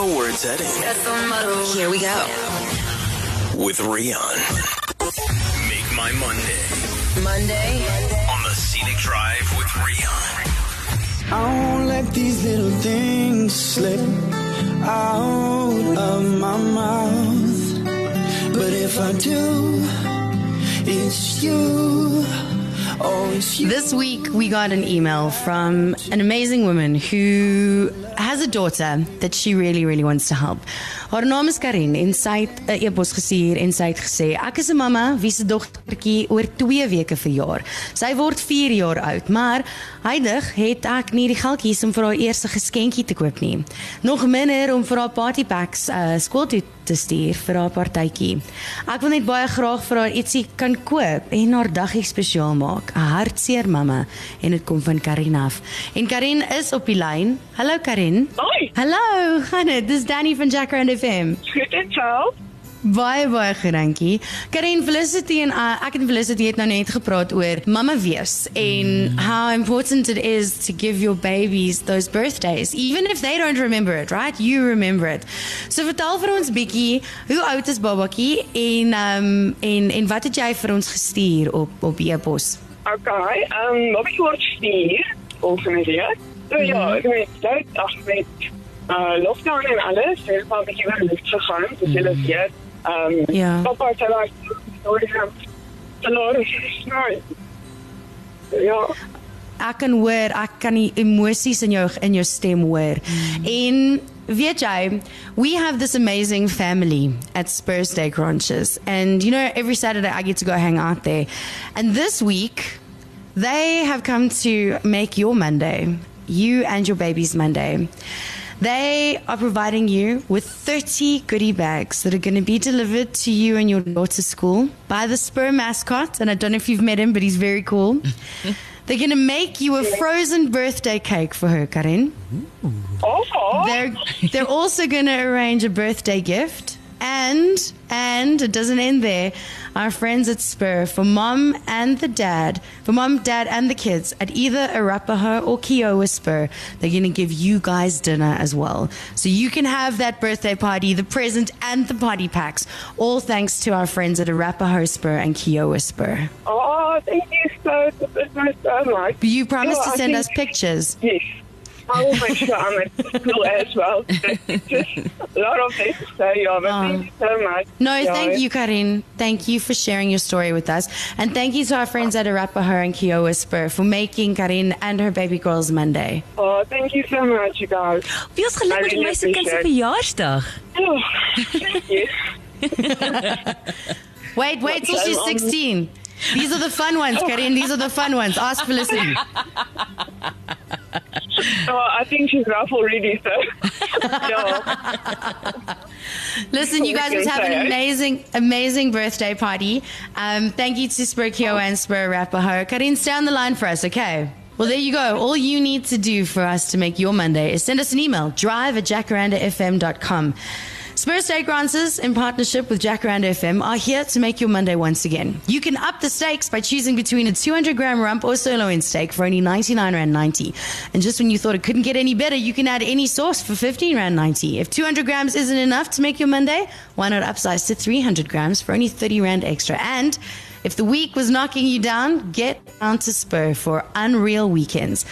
know where it's heading. Here we go. With Rian. Make my Monday Monday. on the Scenic Drive with Rian. I won't let these little things slip out of my mouth. But if I do, it's you. This week, we got an email from an amazing woman who has a daughter that she really, really wants to help. Haar naam is Karin en sy het 'n e-pos gestuur en sy het gesê: "Ek is 'n mamma wie se dogtertjie oor 2 weke verjaar. Sy word 4 jaar oud, maar huidig het ek nie die geldjies om vir haar eerste geskenkie te koop nie. Nog minder om vir haar partypacks uh, skool toe te stuur vir haar partytjie. Ek wil net baie graag vir haar ietsie kan koop en haar dagie spesiaal maak. 'n Hartseer mamma en dit kom van Karin af. En Karin is op die lyn. Hallo Karin. Hoi, Hallo, dit? Dis Danny van Jackarand FM. goed en self. Baie baie dankie. Karin Felicity en uh, ek en Felicity het nou net gepraat oor mamma wees en how important it is to give your babies those birthdays even if they don't remember it, right? You remember it. So vertel vir ons bietjie, hoe oud is babatjie en um en en wat het jy vir ons gestuur op op e-pos? Okay, um, wat ek word stuur volgende week. So ja, ek weet dit ag met uh lockdown en alles, het wel 'n bietjie weer lucht gegaan, dus weet. Ehm um, Ja. papa het al storie van verloren gesnooi. Ja, ek kan hoor, ek kan die emosies in jou in jou stem hoor. En jy, we have this amazing family at Spur Steak Ranches and you know every Saturday I get to go hang out there. And this week they have come to make your Monday, you and your baby's Monday. They are providing you with 30 goodie bags that are going to be delivered to you and your daughter's school by the Spur mascot. And I don't know if you've met him, but he's very cool. They're going to make you a frozen birthday cake for her, Karin. oh, They're they're also going to arrange a birthday gift, and and it doesn't end there. Our friends at Spur for mom and the dad, for mom, dad, and the kids at either Arapaho or Kiowa Spur, they're going to give you guys dinner as well, so you can have that birthday party, the present, and the party packs, all thanks to our friends at Arapaho Spur and Kiowa Spur. oh, thank you so, so, so much. But you promised Yeah, to send us pictures. Yes. I will make sure I'm at school as well. Just a lot of things to say, yeah, but thank you so much. No, Yeah. thank you, Karin. Thank you for sharing your story with us. And thank you to our friends at Arapaho and Kiowa Spur for making Karin and her baby girl's Monday. Oh, thank you so much, you guys. Wie ons geluk met I really my se kind se verjaarsdag. Oh, thank you. Wait, wait till she's 16. These are the fun ones, Karin. These are the fun ones. Ask for Felicity. Oh, I think she's rough already, so. yeah. Listen, you guys must have an amazing, amazing birthday party. Um, thank you to Spur Kiowa and Spur Arapaho. Karin, stay on the line for us, okay? Well, there you go. All you need to do for us to make your Monday is send us an email, drive at jacarandafm.com. Spur Steak Ranches, in partnership with Jacaranda FM, are here to make your Monday once again. You can up the stakes by choosing between a 200 gram rump or sirloin steak for only 99 Rand 90. And just when you thought it couldn't get any better, you can add any sauce for 15 Rand 90. If 200 grams isn't enough to make your Monday, why not upsize to 300 grams for only 30 Rand extra? And if the week was knocking you down, get down to Spur for unreal weekends.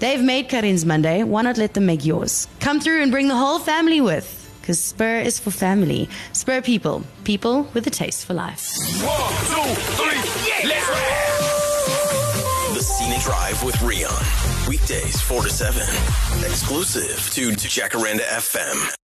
They've made Karin's Monday. Why not let them make yours? Come through and bring the whole family with. Because Spur is for family. Spur people. People with a taste for life. One, two, three, let's ride! The Scenic Drive with Rian. Weekdays 4 to 7. Exclusive to Jacaranda FM.